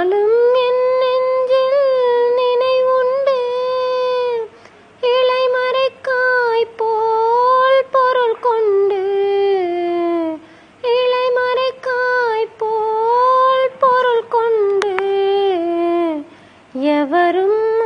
ஆனாலும் என் நெஞ்சில் நினைவுண்டு. இலைமறைக்காய் போல் பொருள் கொண்டு. இலைமறைக்காய் போல் பொருள் கொண்டு. எவரும்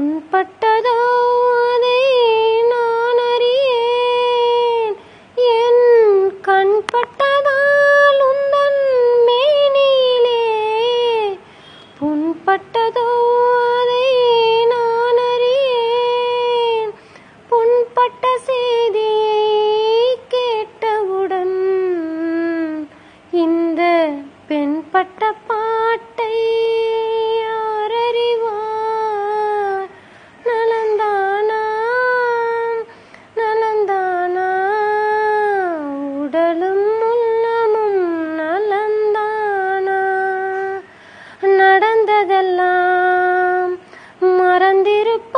புண்பட்டதோ அதை நான் அறியேன். என் கண்பட்டதால் உந்தன் மேனியிலே புண்பட்டதோ அதை நான் அறியேன். புண்பட்ட செய்தியை கேட்டவுடன் இந்த பெண்பட்ட மறந்ததெல்லாம் மறந்திருப்ப